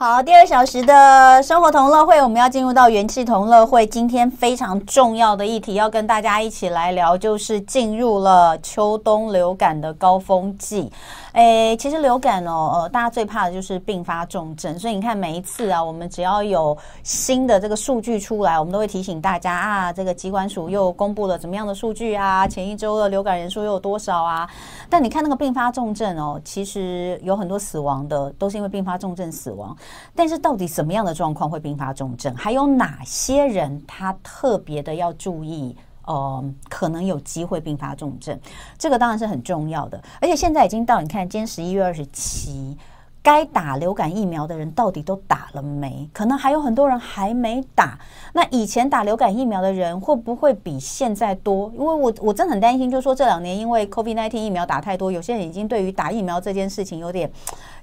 好，第二小时的生活同乐会，我们要进入到元气同乐会。今天非常重要的议题要跟大家一起来聊，就是进入了秋冬流感的高峰季。诶，其实流感哦，呃，大家最怕的就是并发重症，所以你看每一次啊，我们只要有新的这个数据出来，我们都会提醒大家啊，这个疾管署又公布了怎么样的数据啊，前一周的流感人数又有多少啊？但你看那个并发重症哦，其实有很多死亡的都是因为并发重症死亡，但是到底什么样的状况会并发重症？还有哪些人他特别的要注意？呃，可能有机会并发重症，这个当然是很重要的。而且现在已经到，你看，今天十一月二十七，该打流感疫苗的人到底都打了没？可能还有很多人还没打。那以前打流感疫苗的人会不会比现在多？因为我我真的很担心，就说这两年因为 COVID-19 疫苗打太多，有些人已经对于打疫苗这件事情有点。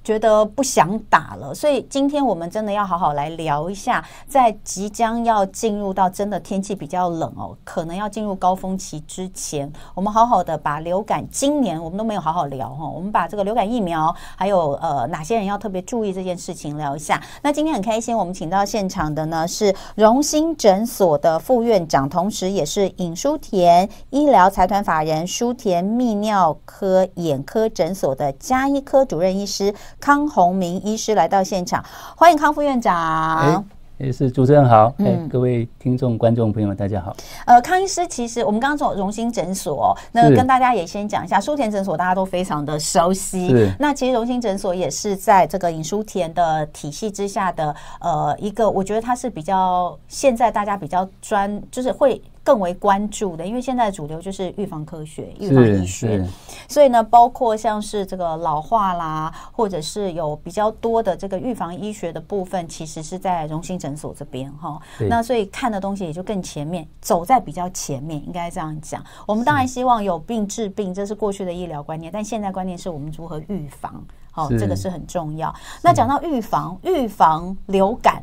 觉得不想打了，所以今天我们真的要好好来聊一下，在即将要进入到真的天气比较冷哦，可能要进入高峰期之前，我们好好的把流感今年我们都没有好好聊哈，我们把这个流感疫苗还有呃哪些人要特别注意这件事情聊一下。那今天很开心，我们请到现场的呢是荣兴诊所的副院长，同时也是尹书田医疗财团法人书田泌尿科眼科诊所的加医科主任医师。康宏明医师来到现场，欢迎康副院长。也是主持人好，哎，各位听众、观众朋友们，大家好。呃，康医师，其实我们刚刚从荣兴诊所，那跟大家也先讲一下，书田诊所大家都非常的熟悉。是。那其实荣兴诊所也是在这个尹书田的体系之下的，呃，一个我觉得它是比较现在大家比较专，就是会。更为关注的，因为现在主流就是预防科学、预防医学，所以呢，包括像是这个老化啦，或者是有比较多的这个预防医学的部分，其实是在荣兴诊所这边哈。那所以看的东西也就更前面，走在比较前面，应该这样讲。我们当然希望有病治病，这是过去的医疗观念，但现在观念是我们如何预防，好，这个是很重要。那讲到预防，预防流感。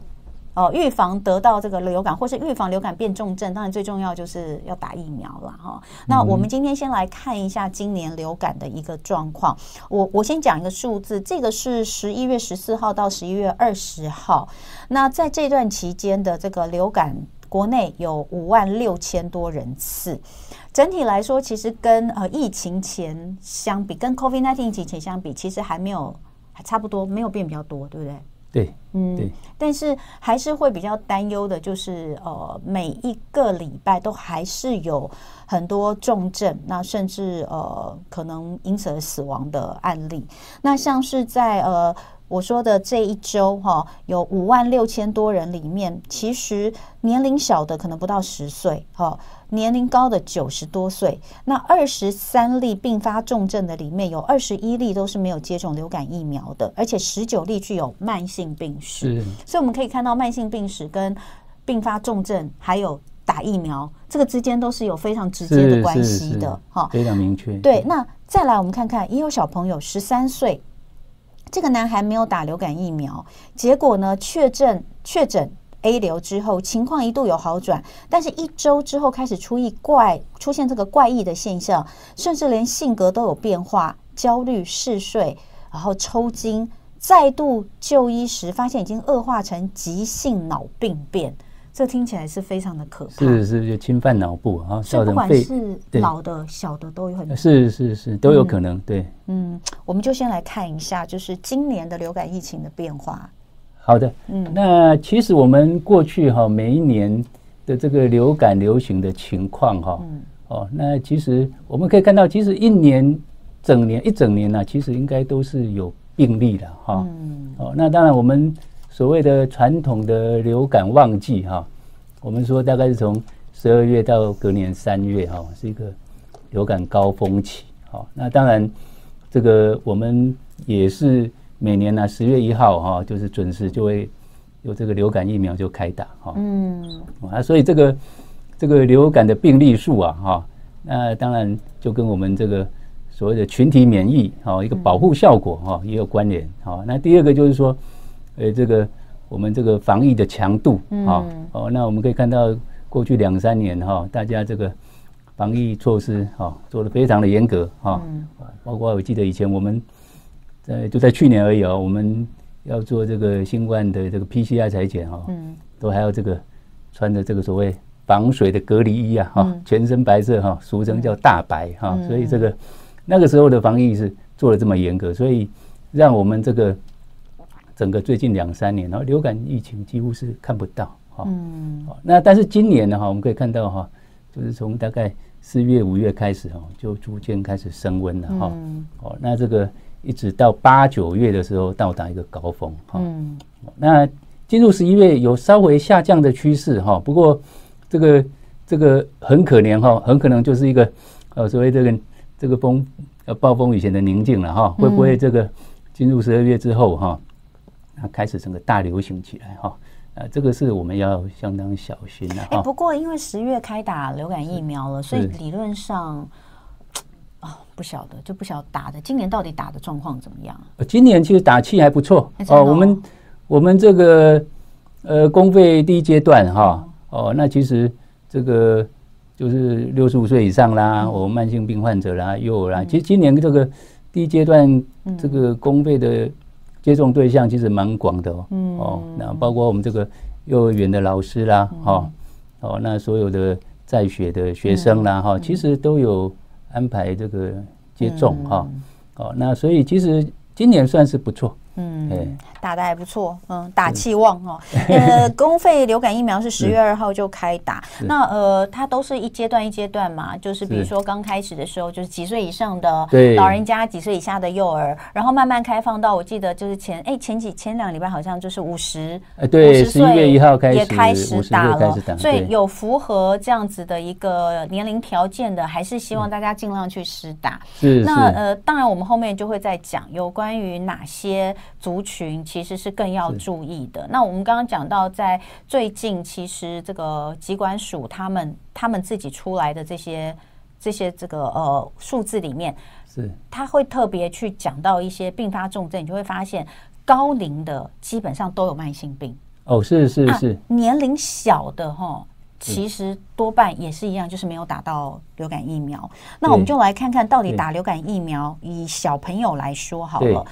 哦，预防得到这个流感，或是预防流感变重症，当然最重要就是要打疫苗了哈。那我们今天先来看一下今年流感的一个状况。我我先讲一个数字，这个是十一月十四号到十一月二十号。那在这段期间的这个流感，国内有五万六千多人次。整体来说，其实跟呃疫情前相比，跟 COVID-19 疫情前相比，其实还没有还差不多，没有变比较多，对不对？对，嗯，对，但是还是会比较担忧的，就是呃，每一个礼拜都还是有很多重症，那甚至呃，可能因此而死亡的案例。那像是在呃。我说的这一周哈，有五万六千多人里面，其实年龄小的可能不到十岁，哈，年龄高的九十多岁。那二十三例并发重症的里面，有二十一例都是没有接种流感疫苗的，而且十九例具有慢性病史。所以我们可以看到，慢性病史跟并发重症还有打疫苗这个之间都是有非常直接的关系的，哈，非常明确。对，那再来我们看看，也有小朋友十三岁。这个男孩没有打流感疫苗，结果呢，确诊确诊 A 流之后，情况一度有好转，但是一周之后开始出异怪，出现这个怪异的现象，甚至连性格都有变化，焦虑、嗜睡，然后抽筋，再度就医时发现已经恶化成急性脑病变。这听起来是非常的可怕，是是，就侵犯脑部啊，所以不管是老的、小的都有很多，是是是都有可能，对。嗯，我们就先来看一下，就是今年的流感疫情的变化。好的，嗯，那其实我们过去哈每一年的这个流感流行的情况哈，哦，那其实我们可以看到，其实一年整年一整年呢，其实应该都是有病例的哈。嗯，哦，那当然我们。所谓的传统的流感旺季哈，我们说大概是从十二月到隔年三月哈，是一个流感高峰期。好，那当然这个我们也是每年呢十月一号哈，就是准时就会有这个流感疫苗就开打哈。嗯，啊，所以这个这个流感的病例数啊哈，那当然就跟我们这个所谓的群体免疫哈一个保护效果哈也有关联。好，那第二个就是说。呃，这个我们这个防疫的强度啊，哦，那我们可以看到过去两三年哈，大家这个防疫措施哈做得非常的严格哈，包括我记得以前我们在就在去年而已哦，我们要做这个新冠的这个 PCR 裁剪哈，嗯，都还要这个穿着这个所谓防水的隔离衣啊，哈，全身白色哈，俗称叫大白哈，所以这个那个时候的防疫是做的这么严格，所以让我们这个整个最近两三年，然后流感疫情几乎是看不到哈，嗯，那但是今年呢哈，我们可以看到哈，就是从大概四月五月开始哈，就逐渐开始升温了哈，哦，那这个。一直到八九月的时候到达一个高峰哈，嗯，那进入十一月有稍微下降的趋势哈，不过这个这个很可怜哈，很可能就是一个呃所谓这个这个风呃暴风雨前的宁静了哈，会不会这个进入十二月之后哈，它开始整个大流行起来哈，呃，这个是我们要相当小心的哈。不过因为十月开打流感疫苗了，所以理论上。哦，不晓得就不晓得打的，今年到底打的状况怎么样？今年其实打气还不错哦。我们我们这个呃公费第一阶段哈哦，那其实这个就是六十五岁以上啦，我慢性病患者啦，幼儿啦。其实今年这个第一阶段这个公费的接种对象其实蛮广的哦。哦，那包括我们这个幼儿园的老师啦，哈哦，那所有的在学的学生啦，哈，其实都有。安排这个接种哈，哦，那所以其实今年算是不错。嗯，打的还不错，嗯，打气旺哦。呃，公费流感疫苗是十月二号就开打，那呃，它都是一阶段一阶段嘛，就是比如说刚开始的时候就是几岁以上的老人家，几岁以下的幼儿，然后慢慢开放到我记得就是前哎前几前两个礼拜好像就是五十，哎对，十一月一号开始也开始打了，所以有符合这样子的一个年龄条件的，还是希望大家尽量去施打。是，那呃，当然我们后面就会再讲有关于哪些。族群其实是更要注意的。那我们刚刚讲到，在最近，其实这个疾管署他们他们自己出来的这些这些这个呃数字里面，是他会特别去讲到一些并发重症，你就会发现高龄的基本上都有慢性病。哦，是是是，啊、年龄小的哈，其实多半也是一样，就是没有打到流感疫苗。那我们就来看看到底打流感疫苗，以小朋友来说好了。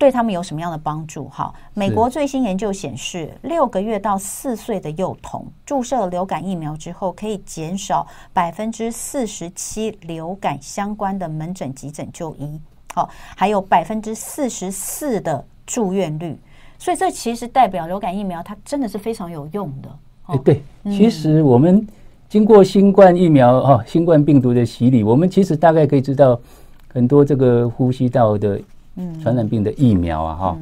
对他们有什么样的帮助？哈，美国最新研究显示，六个月到四岁的幼童注射流感疫苗之后，可以减少百分之四十七流感相关的门诊急诊就医，好，还有百分之四十四的住院率。所以这其实代表流感疫苗它真的是非常有用的。哎，对，其实我们经过新冠疫苗哈，新冠病毒的洗礼，我们其实大概可以知道很多这个呼吸道的。传染病的疫苗啊，哈，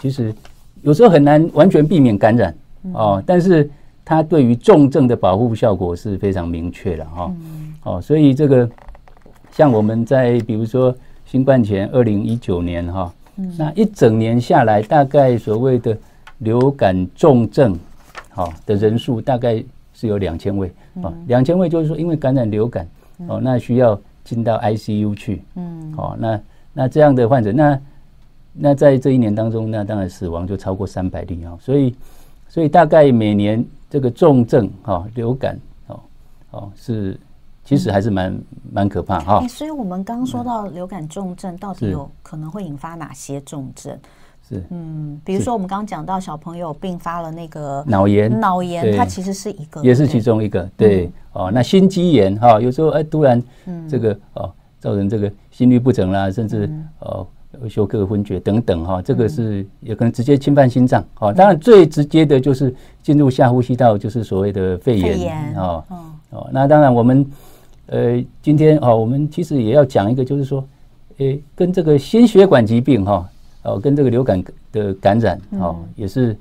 其实有时候很难完全避免感染哦，但是它对于重症的保护效果是非常明确的哈。哦，所以这个像我们在比如说新冠前二零一九年哈，那一整年下来，大概所谓的流感重症好的人数大概是有两千位啊，两千位就是说因为感染流感哦，那需要进到 ICU 去，嗯，哦，那。那这样的患者，那那在这一年当中，那当然死亡就超过三百例啊，所以所以大概每年这个重症哈流感哦哦是其实还是蛮蛮可怕哈。所以我们刚刚说到流感重症到底有可能会引发哪些重症？是嗯，比如说我们刚刚讲到小朋友并发了那个脑炎，脑炎它其实是一个，也是其中一个对哦。那心肌炎哈，有时候哎突然这个哦。造成这个心律不整啦，甚至呃休克、昏厥等等哈，这个是也可能直接侵犯心脏。好，当然最直接的就是进入下呼吸道，就是所谓的肺炎啊。哦，那当然我们呃今天哦，我们其实也要讲一个，就是说，诶，跟这个心血管疾病哈，哦，跟这个流感的感染哦，也是。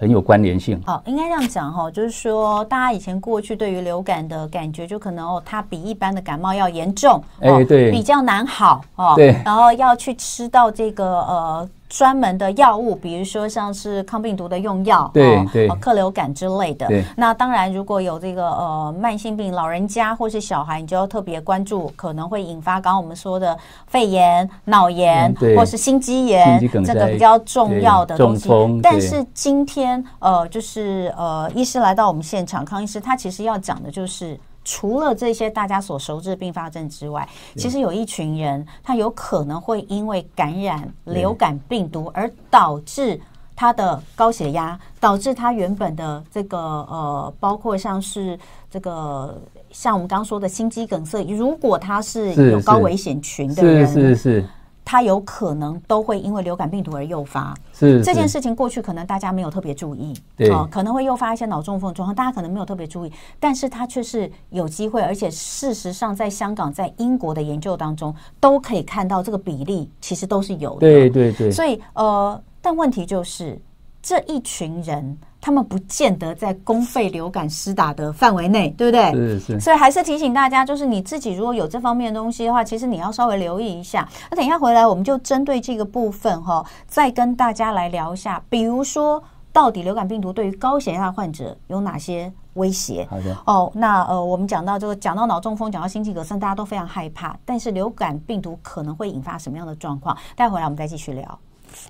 很有关联性。好，应该这样讲哈，就是说，大家以前过去对于流感的感觉，就可能哦，它比一般的感冒要严重，哎，对，比较难好哦，对，然后要去吃到这个呃。专门的药物，比如说像是抗病毒的用药，对对，克流感之类的。那当然，如果有这个呃慢性病，老人家或是小孩，你就要特别关注，可能会引发刚刚我们说的肺炎、脑炎，或是心肌炎，这个比较重要的东西。但是今天呃，就是呃，医师来到我们现场，康医师他其实要讲的就是。除了这些大家所熟知的并发症之外，其实有一群人他有可能会因为感染流感病毒而导致他的高血压，导致他原本的这个呃，包括像是这个像我们刚刚说的心肌梗塞，如果他是有高危险群的人，是是是。它有可能都会因为流感病毒而诱发，是，这件事情过去可能大家没有特别注意，对，哦，可能会诱发一些脑中风状况，大家可能没有特别注意，但是它却是有机会，而且事实上在香港、在英国的研究当中都可以看到这个比例其实都是有的，对对对，所以呃，但问题就是这一群人。他们不见得在公费流感施打的范围内，对不对？是是。所以还是提醒大家，就是你自己如果有这方面的东西的话，其实你要稍微留意一下。那等一下回来，我们就针对这个部分哈，再跟大家来聊一下。比如说，到底流感病毒对于高血压患者有哪些威胁？好的。哦，那呃，我们讲到这个，讲到脑中风，讲到心肌梗塞，大家都非常害怕。但是流感病毒可能会引发什么样的状况？待会回来我们再继续聊。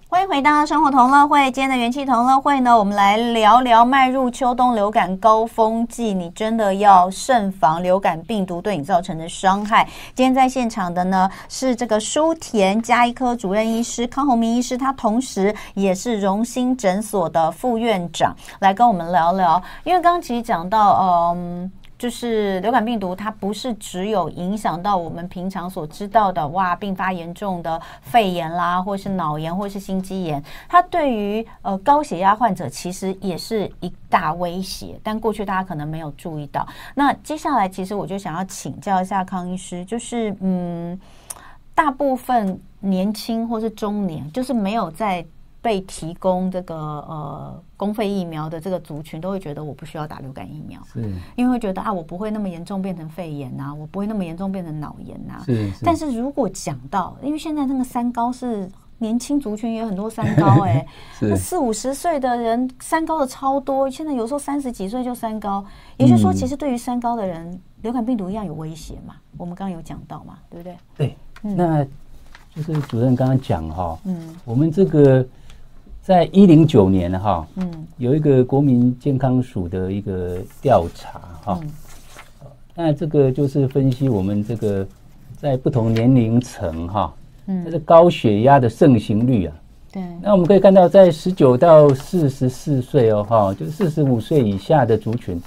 欢迎回到生活同乐会。今天的元气同乐会呢，我们来聊聊迈入秋冬流感高峰季，你真的要慎防流感病毒对你造成的伤害。今天在现场的呢是这个舒田加医科主任医师康宏明医师，他同时也是荣兴诊所的副院长，来跟我们聊聊。因为刚刚其实讲到，嗯。就是流感病毒，它不是只有影响到我们平常所知道的哇，并发严重的肺炎啦，或是脑炎，或是心肌炎，它对于呃高血压患者其实也是一大威胁。但过去大家可能没有注意到。那接下来，其实我就想要请教一下康医师，就是嗯，大部分年轻或是中年，就是没有在。被提供这个呃公费疫苗的这个族群，都会觉得我不需要打流感疫苗，是，因为会觉得啊，我不会那么严重变成肺炎呐、啊，我不会那么严重变成脑炎呐、啊。是，是。但是如果讲到，因为现在那个三高是年轻族群也有很多三高 哎、欸，四五十岁的人三高的超多，现在有时候三十几岁就三高，也就是说，其实对于三高的人、嗯，流感病毒一样有威胁嘛。我们刚刚有讲到嘛，对不对？对，嗯、那就是主任刚刚讲哈，嗯，我们这个。在一零九年哈，嗯，有一个国民健康署的一个调查哈，那这个就是分析我们这个在不同年龄层哈，嗯，这个高血压的盛行率啊，对，那我们可以看到，在十九到四十四岁哦哈，就四十五岁以下的族群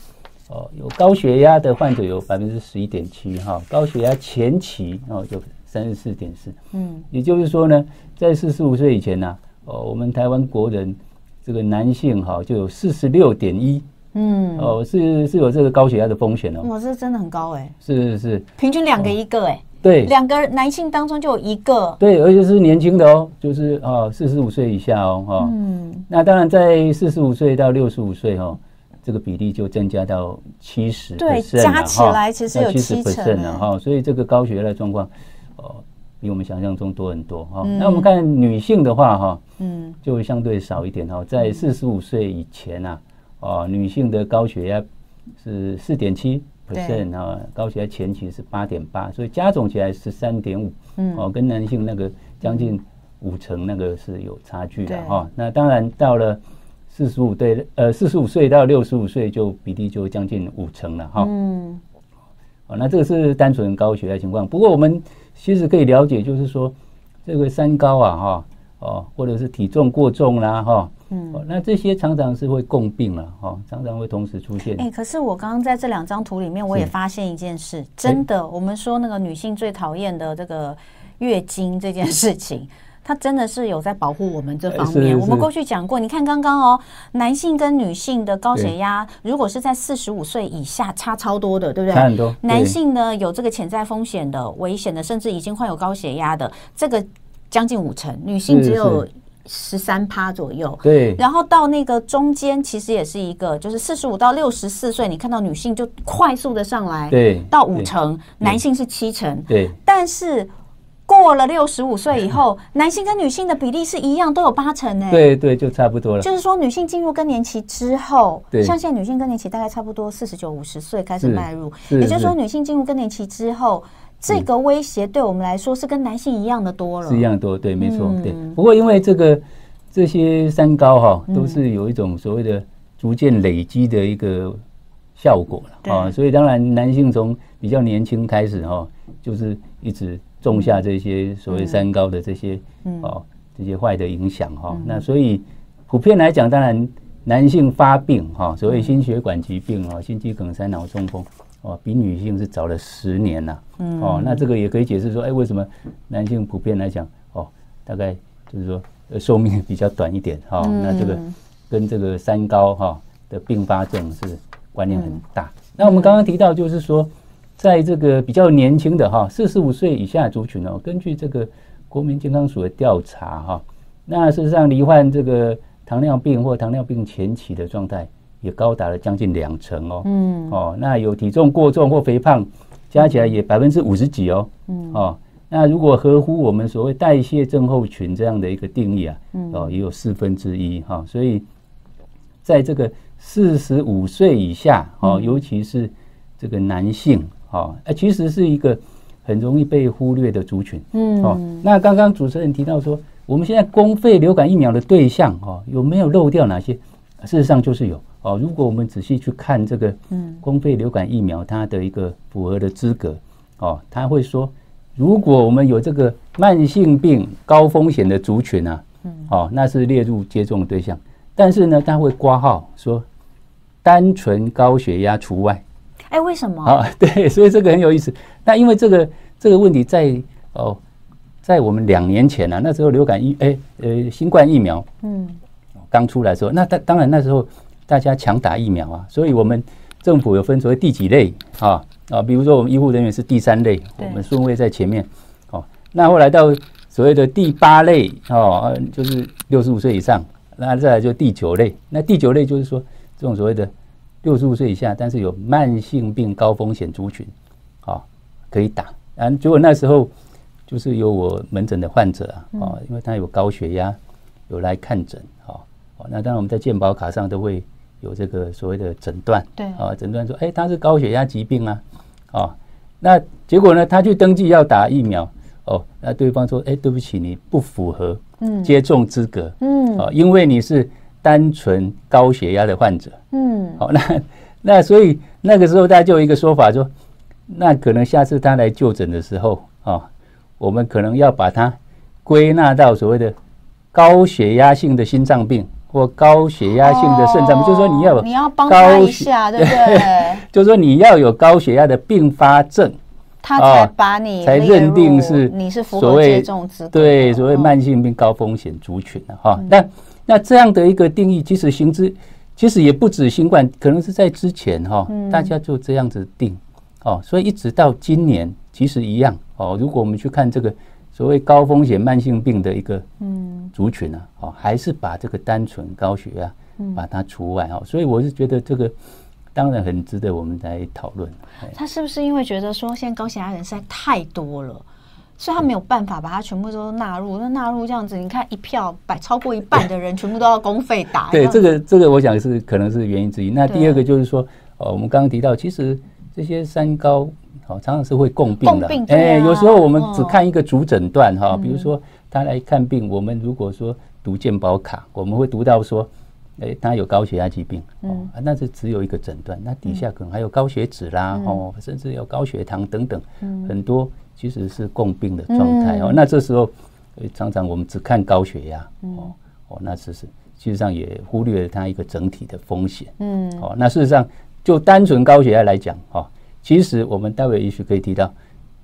哦，有高血压的患者有百分之十一点七哈，高血压前期哦就三十四点四，嗯，也就是说呢，在四十五岁以前呢。哦，我们台湾国人这个男性哈就有四十六点一，嗯，哦是是有这个高血压的风险哦。哇，这真的很高哎。是是是，平均两个一个哎、哦。对，两个男性当中就有一个。对，而且是年轻的哦，就是啊四十五岁以下哦哈。嗯。那当然在四十五岁到六十五岁哦，这个比例就增加到七十。对，加起来其实有七成了哈，所以这个高血压的状况哦。比我们想象中多很多哈、嗯。那我们看女性的话哈，嗯，就会相对少一点哈。在四十五岁以前啊，哦，女性的高血压是四点七 percent 啊，高血压前期是八点八，所以加总起来是三点五，嗯，哦，跟男性那个将近五成那个是有差距的哈。那当然到了四十五对，呃，四十五岁到六十五岁就比例就将近五成了哈。嗯，哦，那这个是单纯高血压情况。不过我们其实可以了解，就是说，这个三高啊，哈，哦，或者是体重过重啦，哈，嗯，那这些常常是会共病了，哈，常常会同时出现。哎，可是我刚刚在这两张图里面，我也发现一件事，真的，我们说那个女性最讨厌的这个月经这件事情。它真的是有在保护我们这方面。我们过去讲过，你看刚刚哦，男性跟女性的高血压，如果是在四十五岁以下，差超多的，对不对？差很多。男性呢，有这个潜在风险的、危险的，甚至已经患有高血压的，这个将近五成。女性只有十三趴左右。对。然后到那个中间，其实也是一个，就是四十五到六十四岁，你看到女性就快速的上来，对，到五成，男性是七成。对。但是。过了六十五岁以后，男性跟女性的比例是一样，都有八成呢。对对，就差不多了。就是说，女性进入更年期之后，像现在女性更年期大概差不多四十九、五十岁开始迈入，也就是说，女性进入更年期之后，这个威胁对我们来说是跟男性一样的多了。是一样多，对，没错，对。不过因为这个这些三高哈，都是有一种所谓的逐渐累积的一个。效果了啊。所以当然男性从比较年轻开始哈，就是一直种下这些所谓三高的这些哦这些坏的影响哈。那所以普遍来讲，当然男性发病哈，所谓心血管疾病啊，心肌梗塞、脑中风哦，比女性是早了十年呐。哦，那这个也可以解释说，哎，为什么男性普遍来讲哦，大概就是说寿命比较短一点哈。那这个跟这个三高哈的并发症是关联很大。那我们刚刚提到，就是说，在这个比较年轻的哈，四十五岁以下族群哦，根据这个国民健康署的调查哈，那事实上罹患这个糖尿病或糖尿病前期的状态也高达了将近两成哦。嗯。哦，那有体重过重或肥胖，加起来也百分之五十几哦。嗯。哦，那如果合乎我们所谓代谢症候群这样的一个定义啊，嗯哦，也有四分之一哈。所以，在这个四十五岁以下哦，尤其是这个男性。哦，哎，其实是一个很容易被忽略的族群。嗯，哦，那刚刚主持人提到说，我们现在公费流感疫苗的对象，哦，有没有漏掉哪些？事实上就是有。哦，如果我们仔细去看这个，嗯，公费流感疫苗它的一个符合的资格，哦，他会说，如果我们有这个慢性病高风险的族群啊，嗯，哦，那是列入接种的对象。但是呢，他会挂号说，单纯高血压除外。哎，为什么？啊，对，所以这个很有意思。那因为这个这个问题在哦，在我们两年前呢、啊，那时候流感疫哎呃新冠疫苗嗯刚出来的时候，那当当然那时候大家抢打疫苗啊，所以我们政府有分所谓第几类啊啊，比如说我们医护人员是第三类，我们顺位在前面哦。那后来到所谓的第八类哦，就是六十五岁以上，那再来就第九类。那第九类就是说这种所谓的。六十五岁以下，但是有慢性病高风险族群，啊，可以打。啊，结果那时候就是有我门诊的患者啊，哦，因为他有高血压，有来看诊，啊，那当然我们在健保卡上都会有这个所谓的诊断，对，啊，诊断说，哎，他是高血压疾病啊，哦，那结果呢，他去登记要打疫苗，哦，那对方说，哎，对不起，你不符合接种资格，嗯，啊，因为你是。单纯高血压的患者，嗯，好，那那所以那个时候大家就有一个说法说，那可能下次他来就诊的时候啊，我们可能要把它归纳到所谓的高血压性的心脏病或高血压性的肾脏病，就是说你要有你要帮他一下，对不对？就是说你要有高血压的并发症，他才把你才认定是你是符合接种资格，对，所谓慢性病高风险族群的哈，但。那这样的一个定义，其实行之，其实也不止新冠，可能是在之前哈，大家就这样子定哦，所以一直到今年，其实一样哦。如果我们去看这个所谓高风险慢性病的一个嗯族群呢，哦，还是把这个单纯高血压把它除外哦。所以我是觉得这个当然很值得我们来讨论。他是不是因为觉得说现在高血压人实在太多了？所以他没有办法把它全部都纳入，那纳入这样子，你看一票百超过一半的人全部都要公费打。对，这个这个我想是可能是原因之一。那第二个就是说，哦，我们刚刚提到，其实这些三高哦常常是会共病的。哎，有时候我们只看一个主诊断哈，比如说他来看病，我们如果说读健保卡，我们会读到说，哎，他有高血压疾病哦，那是只有一个诊断，那底下可能还有高血脂啦哦，甚至有高血糖等等很多。其实是共病的状态哦，那这时候常常我们只看高血压哦哦，那其实其实上也忽略了它一个整体的风险，嗯，哦，那事实上就单纯高血压来讲哈，其实我们待会也许可以提到，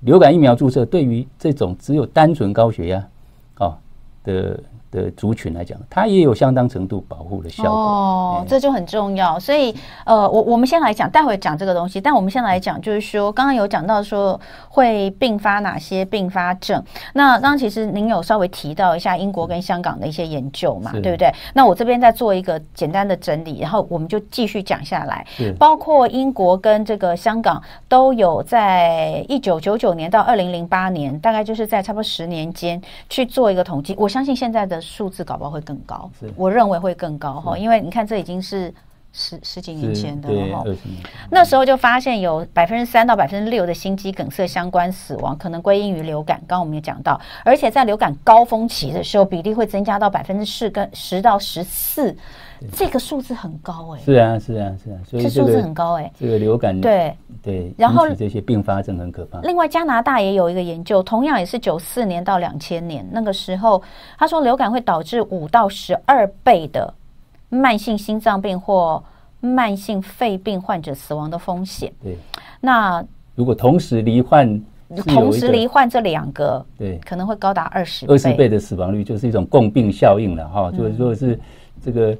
流感疫苗注射对于这种只有单纯高血压啊的。的族群来讲，它也有相当程度保护的效果哦，这就很重要。所以，呃，我我们先来讲，待会讲这个东西。但我们先来讲，就是说，刚刚有讲到说会并发哪些并发症。那刚刚其实您有稍微提到一下英国跟香港的一些研究嘛，对不对？那我这边再做一个简单的整理，然后我们就继续讲下来。包括英国跟这个香港都有在一九九九年到二零零八年，大概就是在差不多十年间去做一个统计。我相信现在的。数字搞不好会更高，我认为会更高哈，因为你看这已经是十十几年前的了哈。那时候就发现有百分之三到百分之六的心肌梗塞相关死亡，可能归因于流感。刚刚我们也讲到，而且在流感高峰期的时候，比例会增加到百分之四跟十到十四。这个数字很高哎、欸，是啊是啊是啊，所以这数字很高哎、欸，这个流感对对，然后这些并发症很可怕。另外，加拿大也有一个研究，同样也是九四年到两千年那个时候，他说流感会导致五到十二倍的慢性心脏病或慢性肺病患者死亡的风险。对，那如果同时罹患，同时罹患这两个，对，可能会高达二十二十倍的死亡率，就是一种共病效应了哈。就是说是这个。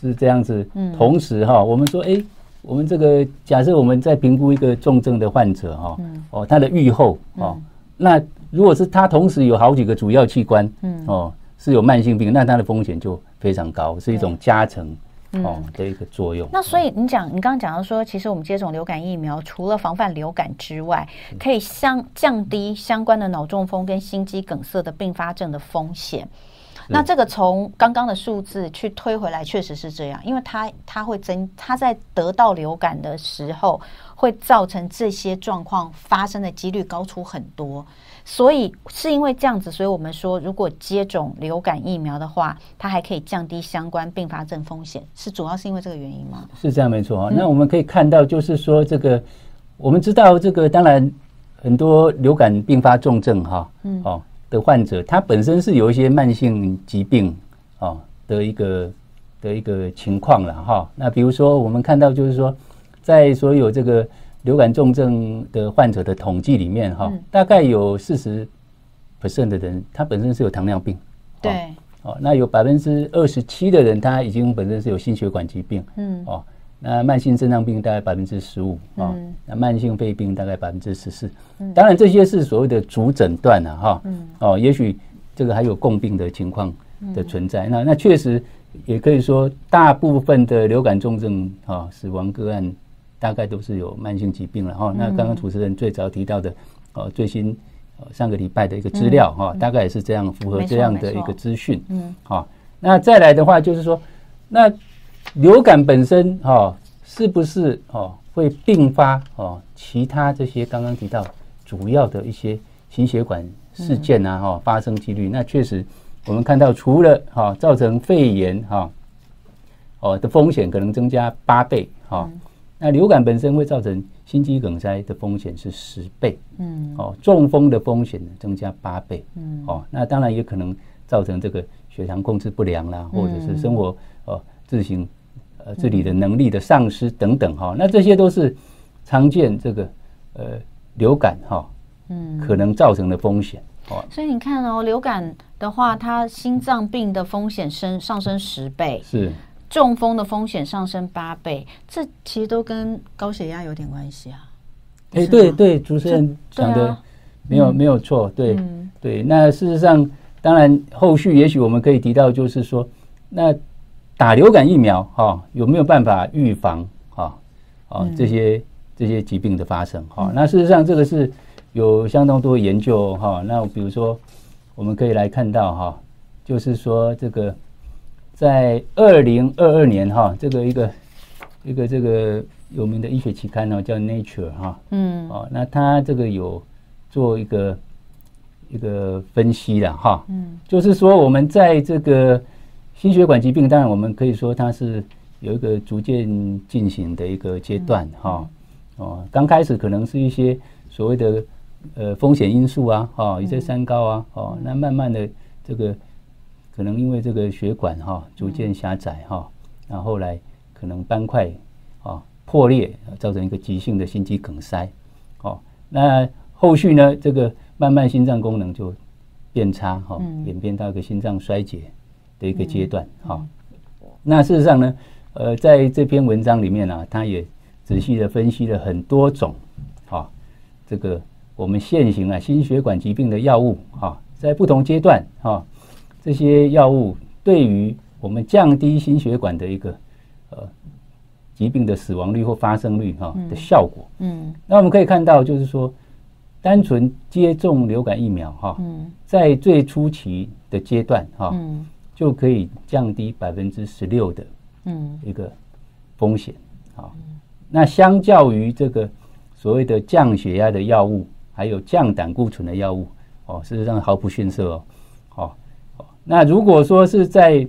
是这样子，同时哈，我们说，哎，我们这个假设我们在评估一个重症的患者哈，哦，他的预后哦，那如果是他同时有好几个主要器官，嗯，哦，是有慢性病，那它的风险就非常高，是一种加成哦的一个作用。那所以你讲，你刚刚讲到说，其实我们接种流感疫苗，除了防范流感之外，可以相降低相关的脑中风跟心肌梗塞的并发症的风险。那这个从刚刚的数字去推回来，确实是这样，因为它它会增，它在得到流感的时候，会造成这些状况发生的几率高出很多。所以是因为这样子，所以我们说，如果接种流感疫苗的话，它还可以降低相关并发症风险，是主要是因为这个原因吗？是这样，没错啊。那我们可以看到，就是说这个，我们知道这个，当然很多流感并发重症哈，嗯，哦。的患者，他本身是有一些慢性疾病哦的一个的一个情况了哈。那比如说，我们看到就是说，在所有这个流感重症的患者的统计里面哈，大概有四十 percent 的人，他本身是有糖尿病。对。哦，那有百分之二十七的人，他已经本身是有心血管疾病。嗯。哦。那慢性肾脏病大概百分之十五啊，那慢性肺病大概百分之十四。当然这些是所谓的主诊断啊，哈，哦，也许这个还有共病的情况的存在。那那确实也可以说，大部分的流感重症啊死亡个案，大概都是有慢性疾病了哈。那刚刚主持人最早提到的，呃，最新上个礼拜的一个资料哈，大概也是这样，符合这样的一个资讯。嗯，好，那再来的话就是说，那。流感本身哈，是不是哦会并发哦其他这些刚刚提到主要的一些心血管事件啊哈发生几率？那确实我们看到除了哈造成肺炎哈哦的风险可能增加八倍哈，那流感本身会造成心肌梗塞的风险是十倍，嗯。哦中风的风险呢增加八倍，嗯。哦那当然也可能造成这个血糖控制不良啦，或者是生活哦自行。呃，自理的能力的丧失等等哈，那这些都是常见这个呃流感哈，嗯，可能造成的风险哦。所以你看哦，流感的话，它心脏病的风险升上升十倍，是中风的风险上升八倍，这其实都跟高血压有点关系啊。哎，对对，主持人讲的没有没有错，对对。那事实上，当然后续也许我们可以提到，就是说那。打流感疫苗哈，有没有办法预防哈啊这些这些疾病的发生哈？那事实上这个是有相当多研究哈。那比如说我们可以来看到哈，就是说这个在二零二二年哈，这个一个一个这个有名的医学期刊呢叫 Nature 哈，嗯，哦，那他这个有做一个一个分析了哈，嗯，就是说我们在这个。心血管疾病，当然我们可以说它是有一个逐渐进行的一个阶段，哈，哦，刚开始可能是一些所谓的呃风险因素啊，哦，一些三高啊，哦，那慢慢的这个可能因为这个血管哈逐渐狭窄哈，那后来可能斑块啊破裂，造成一个急性的心肌梗塞，哦，那后续呢，这个慢慢心脏功能就变差，哈，演变到一个心脏衰竭。的一个阶段，哈，那事实上呢，呃，在这篇文章里面呢、啊，他也仔细的分析了很多种，哈，这个我们现行啊心血管疾病的药物，哈，在不同阶段，哈，这些药物对于我们降低心血管的一个呃疾病的死亡率或发生率，哈的效果，嗯，那我们可以看到，就是说，单纯接种流感疫苗，哈，嗯，在最初期的阶段，哈，嗯。就可以降低百分之十六的，嗯，一个风险。啊，那相较于这个所谓的降血压的药物，还有降胆固醇的药物，哦，事实上毫不逊色哦。好，那如果说是在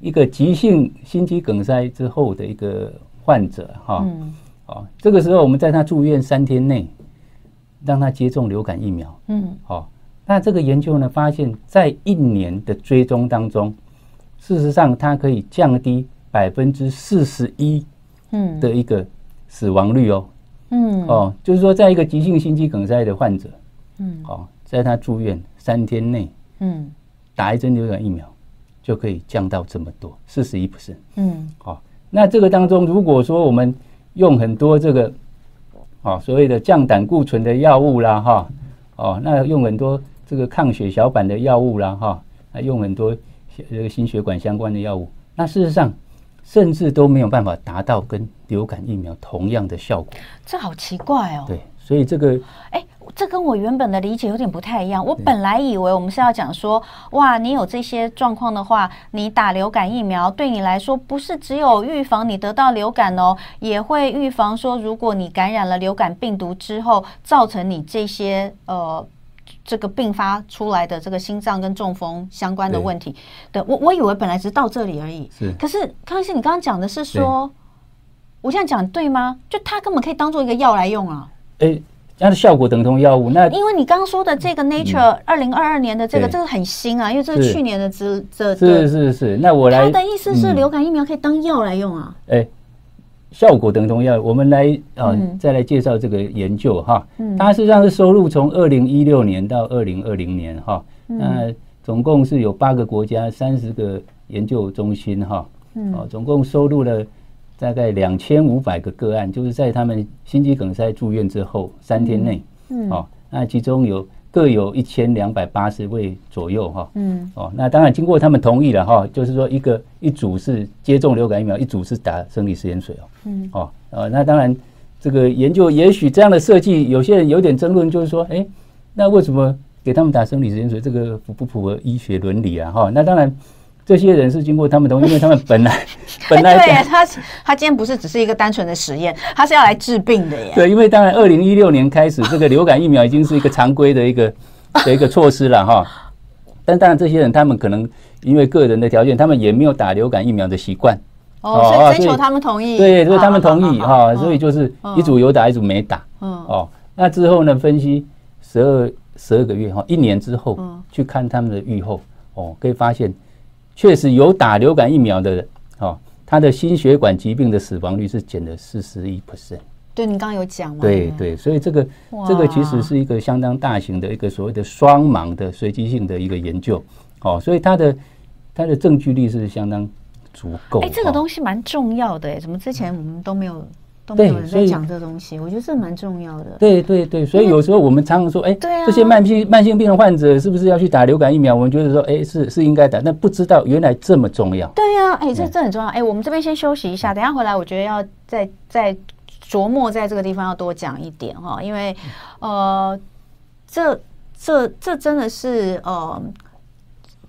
一个急性心肌梗塞之后的一个患者，哈，哦，这个时候我们在他住院三天内，让他接种流感疫苗，嗯，好，那这个研究呢，发现，在一年的追踪当中，事实上它可以降低百分之四十一，嗯，的一个死亡率哦，嗯，哦，就是说，在一个急性心肌梗塞的患者，嗯，哦，在他住院三天内，嗯，打一针流感疫苗就可以降到这么多，四十一 percent，嗯，好，那这个当中，如果说我们用很多这个。哦，所谓的降胆固醇的药物啦，哈，哦，那用很多这个抗血小板的药物啦，哈，那用很多这个心血管相关的药物，那事实上甚至都没有办法达到跟流感疫苗同样的效果。这好奇怪哦。对，所以这个，哎。这跟我原本的理解有点不太一样。我本来以为我们是要讲说，哇，你有这些状况的话，你打流感疫苗对你来说不是只有预防你得到流感哦，也会预防说，如果你感染了流感病毒之后，造成你这些呃这个并发出来的这个心脏跟中风相关的问题。对，我我以为本来只是到这里而已。是。可是康医师，你刚刚讲的是说，我现在讲对吗？就它根本可以当做一个药来用啊。诶。它的效果等同药物，那因为你刚刚说的这个 Nature 二零二二年的这个，这个很新啊，因为这是去年的资这是是是。那我来，他的意思是流感疫苗可以当药来用啊？哎，效果等同药，我们来啊，再来介绍这个研究哈。嗯。它实际上是收录从二零一六年到二零二零年哈，那总共是有八个国家三十个研究中心哈，嗯。哦，总共收录了。大概两千五百个个案，就是在他们心肌梗塞住院之后三天内，嗯，哦，那其中有各有一千两百八十位左右，哈，嗯，哦，那当然经过他们同意了，哈，就是说一个一组是接种流感疫苗，一组是打生理食盐水，哦，嗯，哦，呃，那当然这个研究也许这样的设计，有些人有点争论，就是说，哎，那为什么给他们打生理食盐水，这个符不符合医学伦理啊？哈，那当然。这些人是经过他们同意，因为他们本来 本来对他他今天不是只是一个单纯的实验，他是要来治病的耶。对，因为当然二零一六年开始，这个流感疫苗已经是一个常规的一个 的一个措施了哈。但当然，这些人他们可能因为个人的条件，他们也没有打流感疫苗的习惯哦，所以征求他们同意。对，所以他们同意哈，所以就是一组有打，一组没打。嗯哦，那之后呢，分析十二十二个月哈，一年之后去看他们的预后哦，可以发现。确实有打流感疫苗的人，哦，他的心血管疾病的死亡率是减了四十一 percent。对，你刚刚有讲吗？对对，所以这个这个其实是一个相当大型的一个所谓的双盲的随机性的一个研究，哦，所以它的它的证据力是相当足够。哎，这个东西蛮重要的，哎，怎么之前我们都没有？都没有人在讲这东西，我觉得这蛮重要的。对对对，所以有时候我们常常说，哎，这些慢性慢性病的患者是不是要去打流感疫苗？我们觉得说，哎，是是应该打，但不知道原来这么重要。对呀，哎，这这很重要。哎，我们这边先休息一下，等下回来，我觉得要再再琢磨在这个地方要多讲一点哈，因为呃，这这这真的是呃，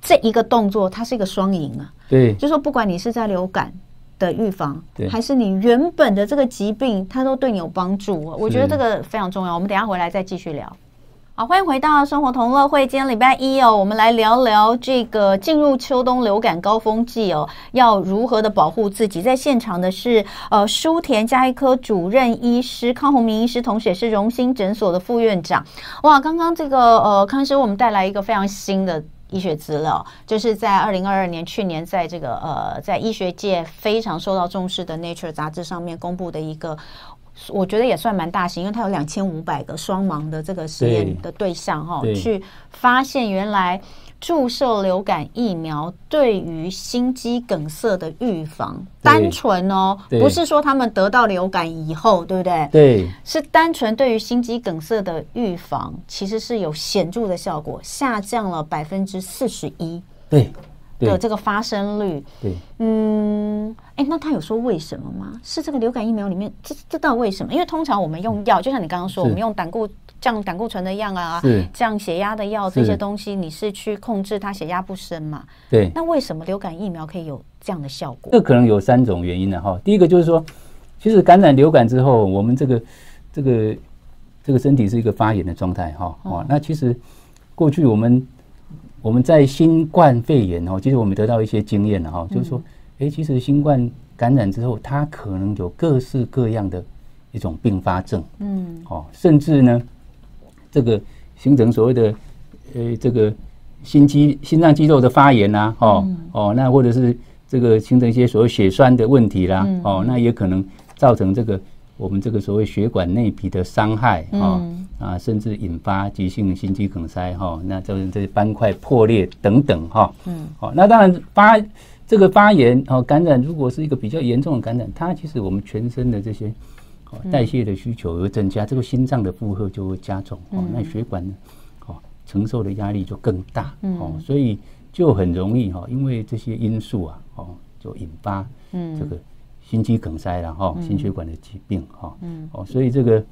这一个动作它是一个双赢啊。对，就说不管你是在流感。的预防，还是你原本的这个疾病，它都对你有帮助。我觉得这个非常重要。我们等下回来再继续聊。好，欢迎回到生活同乐会。今天礼拜一哦，我们来聊聊这个进入秋冬流感高峰季哦，要如何的保护自己。在现场的是呃，舒田加医科主任医师康宏明医师，同时也是荣兴诊所的副院长。哇，刚刚这个呃，康医师我们带来一个非常新的。医学资料就是在二零二二年，去年在这个呃，在医学界非常受到重视的《Nature》杂志上面公布的一个，我觉得也算蛮大型，因为它有两千五百个双盲的这个实验的对象哈，去发现原来。注射流感疫苗对于心肌梗塞的预防，单纯哦，不是说他们得到流感以后，对不对？对，是单纯对于心肌梗塞的预防，其实是有显著的效果，下降了百分之四十一。对。的这个发生率，对，嗯，哎，那他有说为什么吗？是这个流感疫苗里面，这这到底为什么？因为通常我们用药，就像你刚刚说，我们用胆固降胆固醇的药啊，是降血压的药这些东西，你是去控制它血压不升嘛？对。那为什么流感疫苗可以有这样的效果？这可能有三种原因的哈。第一个就是说，其实感染流感之后，我们这个这个这个身体是一个发炎的状态哈。哦，那其实过去我们我们在新冠肺炎哦，其实我们得到一些经验了哈，就是说，哎，其实新冠感染之后，它可能有各式各样的一种并发症，嗯，哦，甚至呢，这个形成所谓的呃这个心肌心脏肌肉的发炎呐，哦哦，那或者是这个形成一些所谓血栓的问题啦，哦，那也可能造成这个我们这个所谓血管内皮的伤害，哦啊，甚至引发急性心肌梗塞，哈，那造成这些斑块破裂等等，哈，嗯，好，那当然发。这个发炎哦，感染如果是一个比较严重的感染，它其实我们全身的这些哦代谢的需求会增加，这个心脏的负荷就会加重哦，那血管呢哦承受的压力就更大哦，所以就很容易哈，因为这些因素啊哦，就引发这个心肌梗塞然后心血管的疾病哈，哦，所以这个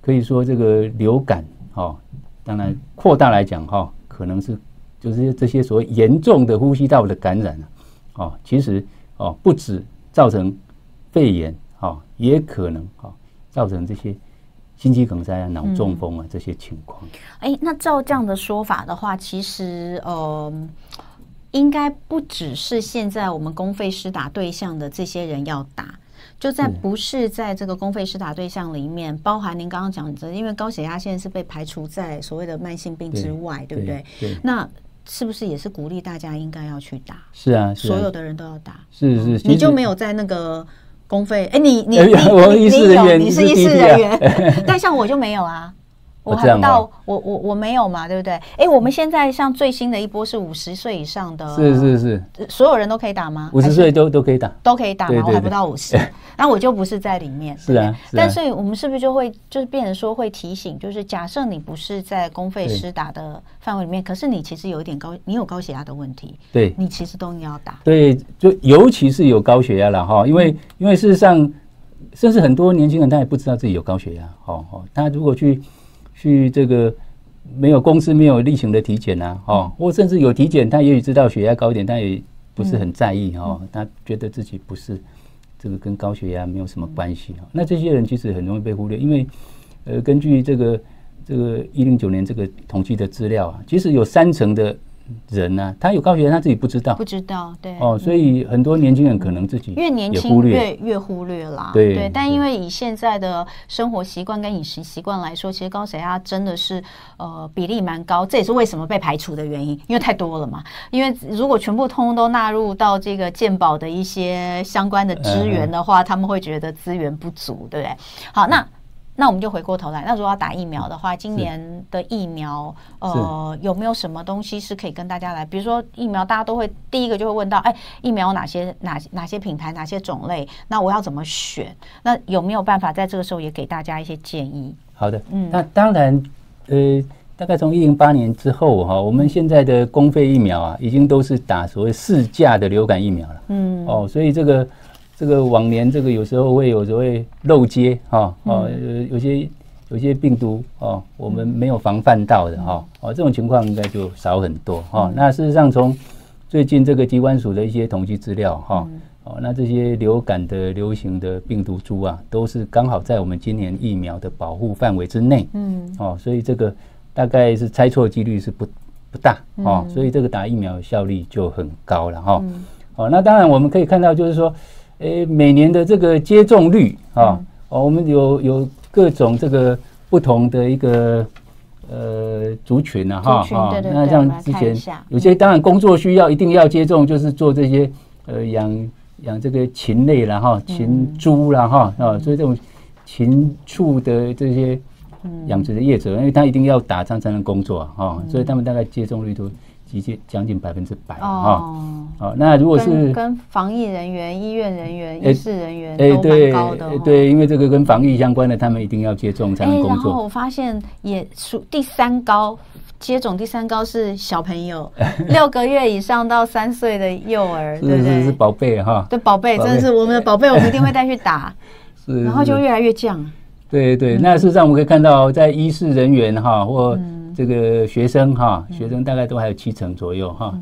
可以说这个流感哦，当然扩大来讲哈，可能是就是这些所谓严重的呼吸道的感染哦，其实哦，不止造成肺炎，哦，也可能哦，造成这些心肌梗塞啊、脑中风啊这些情况。哎，那照这样的说法的话，其实呃，应该不只是现在我们公费施打对象的这些人要打，就在不是在这个公费施打对象里面，包含您刚刚讲的，因为高血压现在是被排除在所谓的慢性病之外，对，对不对？对。那是不是也是鼓励大家应该要去打？是啊，所有的人都要打。是是，你就没有在那个公费？哎，你你你你你有，你是医师人员，但像我就没有啊。我还不到，我我我没有嘛，对不对？哎，我们现在像最新的一波是五十岁以上的，是是是，所有人都可以打吗？五十岁都都可以打，都可以打吗？我还不到五十，那我就不是在里面。是啊，但是我们是不是就会就是变成说会提醒，就是假设你不是在公费施打的范围里面，可是你其实有一点高，你有高血压的问题，对，你其实都应该要打。对，就尤其是有高血压了哈，因为因为事实上，甚至很多年轻人他也不知道自己有高血压，哦哦，他如果去。去这个没有公司没有例行的体检啊，哦，或甚至有体检，他也许知道血压高一点，他也不是很在意哦，他觉得自己不是这个跟高血压没有什么关系啊。那这些人其实很容易被忽略，因为呃，根据这个这个一零九年这个统计的资料啊，其实有三成的。人呢、啊，他有高血压，他自己不知道，不知道，对哦，所以很多年轻人可能自己越年轻越越忽略啦，对对。但因为以现在的生活习惯跟饮食习惯来说，其实高血压真的是呃比例蛮高，这也是为什么被排除的原因，因为太多了嘛。因为如果全部通通都纳入到这个健保的一些相关的资源的话，他们会觉得资源不足，对不对？好，那。那我们就回过头来，那如果要打疫苗的话，今年的疫苗，呃，有没有什么东西是可以跟大家来？比如说疫苗，大家都会第一个就会问到，哎，疫苗有哪些哪哪些品牌，哪些种类？那我要怎么选？那有没有办法在这个时候也给大家一些建议？好的，嗯，那当然，呃，大概从一零八年之后哈，我们现在的公费疫苗啊，已经都是打所谓四价的流感疫苗了，嗯，哦，所以这个。这个往年这个有时候会有所谓漏接哈哦，有有些有些病毒哦，我们没有防范到的哈哦，这种情况应该就少很多哈。那事实上从最近这个机关署的一些统计资料哈哦，那这些流感的流行的病毒株啊，都是刚好在我们今年疫苗的保护范围之内，嗯哦，所以这个大概是猜错几率是不不大哦，所以这个打疫苗效率就很高了哈。哦，那当然我们可以看到就是说。诶，每年的这个接种率啊，哦，我们有有各种这个不同的一个呃族群啊，哈，哈，那像之前有些当然工作需要一定要接种，就是做这些呃养养这个禽类了哈，禽猪了哈啊，所以这种禽畜的这些养殖的业者，因为他一定要打仗才能工作啊，哈，所以他们大概接种率都。接近将近百分之百哦，好，那如果是跟防疫人员、医院人员、医事人员都蛮高的，对，对，因为这个跟防疫相关的，他们一定要接种才能工作。然后我发现也属第三高，接种第三高是小朋友，六个月以上到三岁的幼儿，对不对？是宝贝哈，对，宝贝真的是我们的宝贝，我们一定会带去打，是，然后就越来越降。对对，那事实上我们可以看到，在医师人员哈或这个学生哈，学生大概都还有七成左右哈。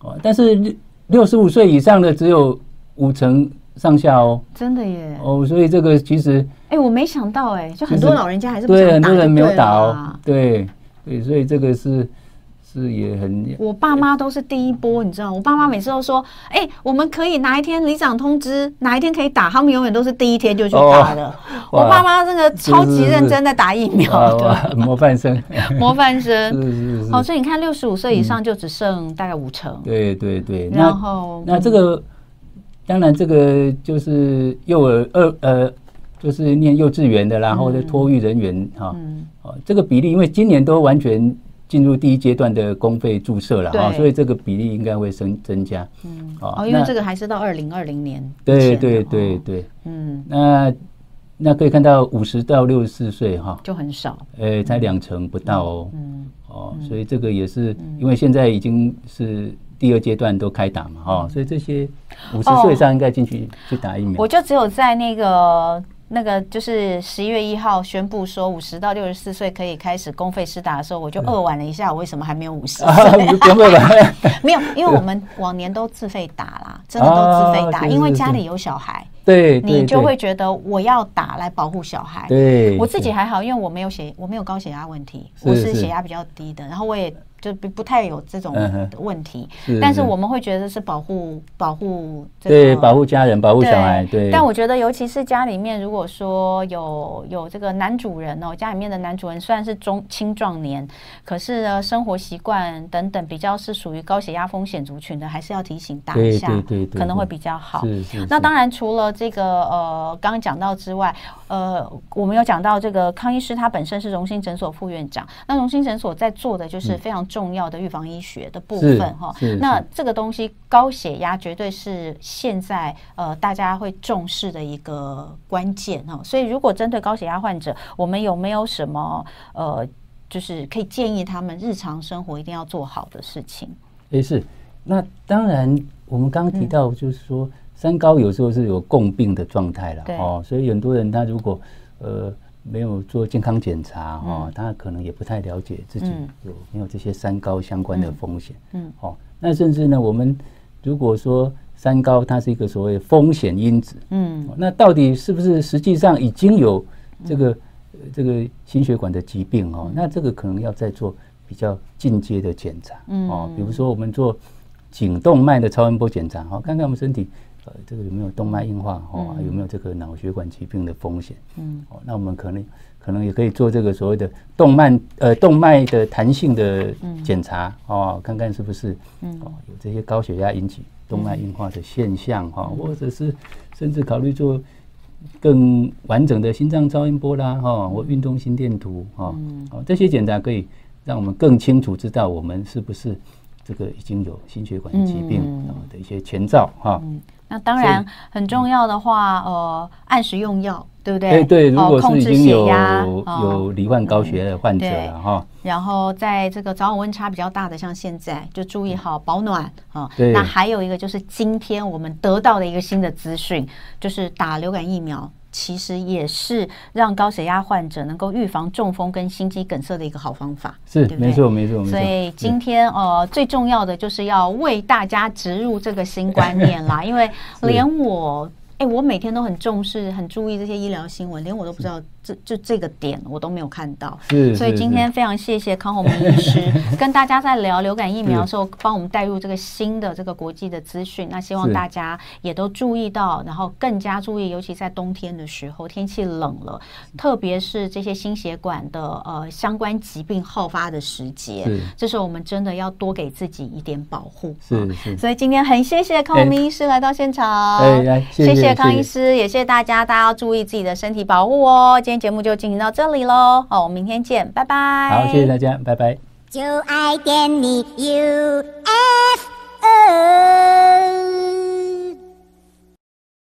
哦，但是六六十五岁以上的只有五成上下哦。真的耶。哦，所以这个其实，哎，我没想到哎，就很多老人家还是不对，很多人没有打哦。对对，所以这个是。是也很，我爸妈都是第一波，你知道，我爸妈每次都说，哎、欸，我们可以哪一天里长通知哪一天可以打，他们永远都是第一天就去打的。哦、我爸妈那个超级认真在打疫苗的，模范生，模范生。是是是。好，所以你看，六十五岁以上就只剩大概五成。嗯、对对对。然后，那这个当然，这个就是幼儿二呃，就是念幼稚园的，然后的托育人员哈，嗯，哦，这个比例，因为今年都完全。进入第一阶段的公费注射了哈，所以这个比例应该会增增加。嗯，哦，因为这个还是到二零二零年。对对对对，嗯，那那可以看到五十到六十四岁哈，就很少，呃，才两成不到哦。嗯，哦，所以这个也是因为现在已经是第二阶段都开打嘛哈，所以这些五十岁以上应该进去去打疫苗。我就只有在那个。那个就是十一月一号宣布说五十到六十四岁可以开始公费施打的时候，我就扼腕了一下。我为什么还没有五十岁？没有，因为我们往年都自费打啦，真的都自费打，因为家里有小孩，对，你就会觉得我要打来保护小孩。对，我自己还好，因为我没有血，我没有高血压问题，我是血压比较低的，然后我也。就不不太有这种问题，但是我们会觉得是保护保护对保护家人保护小孩对。但我觉得尤其是家里面如果说有有这个男主人哦，家里面的男主人虽然是中青壮年，可是呢生活习惯等等比较是属于高血压风险族群的，还是要提醒打一下，可能会比较好。那当然除了这个呃刚刚讲到之外，呃我们有讲到这个康医师他本身是荣兴诊所副院长，那荣兴诊所在做的就是非常。重要的预防医学的部分哈，那这个东西高血压绝对是现在呃大家会重视的一个关键哈，所以如果针对高血压患者，我们有没有什么呃，就是可以建议他们日常生活一定要做好的事情？也，是，那当然我们刚刚提到就是说三高有时候是有共病的状态了哦，所以很多人他如果呃。没有做健康检查哈，嗯、他可能也不太了解自己有没有这些三高相关的风险。嗯，哦，那甚至呢，我们如果说三高它是一个所谓风险因子，嗯，那到底是不是实际上已经有这个、嗯、这个心血管的疾病哦？那这个可能要再做比较进阶的检查，嗯，哦，比如说我们做颈动脉的超音波检查，哦，看看我们身体。呃，这个有没有动脉硬化？哦，有没有这个脑血管疾病的风险？嗯，哦，那我们可能可能也可以做这个所谓的动脉呃动脉的弹性的检查哦，看看是不是哦有这些高血压引起动脉硬化的现象哈，或者是甚至考虑做更完整的心脏超音波啦哈，或运动心电图哈，哦，这些检查可以让我们更清楚知道我们是不是这个已经有心血管疾病的一些前兆哈。那当然很重要的话，呃，按时用药，对不对？对对，如果是已经有有罹患高血压的患者了哈。然后在这个早晚温差比较大的，像现在就注意好保暖啊。对。那还有一个就是今天我们得到的一个新的资讯，就是打流感疫苗。其实也是让高血压患者能够预防中风跟心肌梗塞的一个好方法，是没错没错。所以今天呃最重要的就是要为大家植入这个新观念啦，因为连我哎我每天都很重视很注意这些医疗新闻，连我都不知道。这就这个点我都没有看到，所以今天非常谢谢康宏明医师 跟大家在聊流感疫苗的时候，帮我们带入这个新的这个国际的资讯。那希望大家也都注意到，然后更加注意，尤其在冬天的时候，天气冷了，特别是这些心血管的呃相关疾病好发的时节，这时候我们真的要多给自己一点保护。是是，所以今天很谢谢康宏明医师来到现场，谢谢康医师，也谢谢大家，大家要注意自己的身体保护哦。今天节目就进行到这里喽好我们明天见拜拜。好谢谢大家拜拜。就爱给你 ufo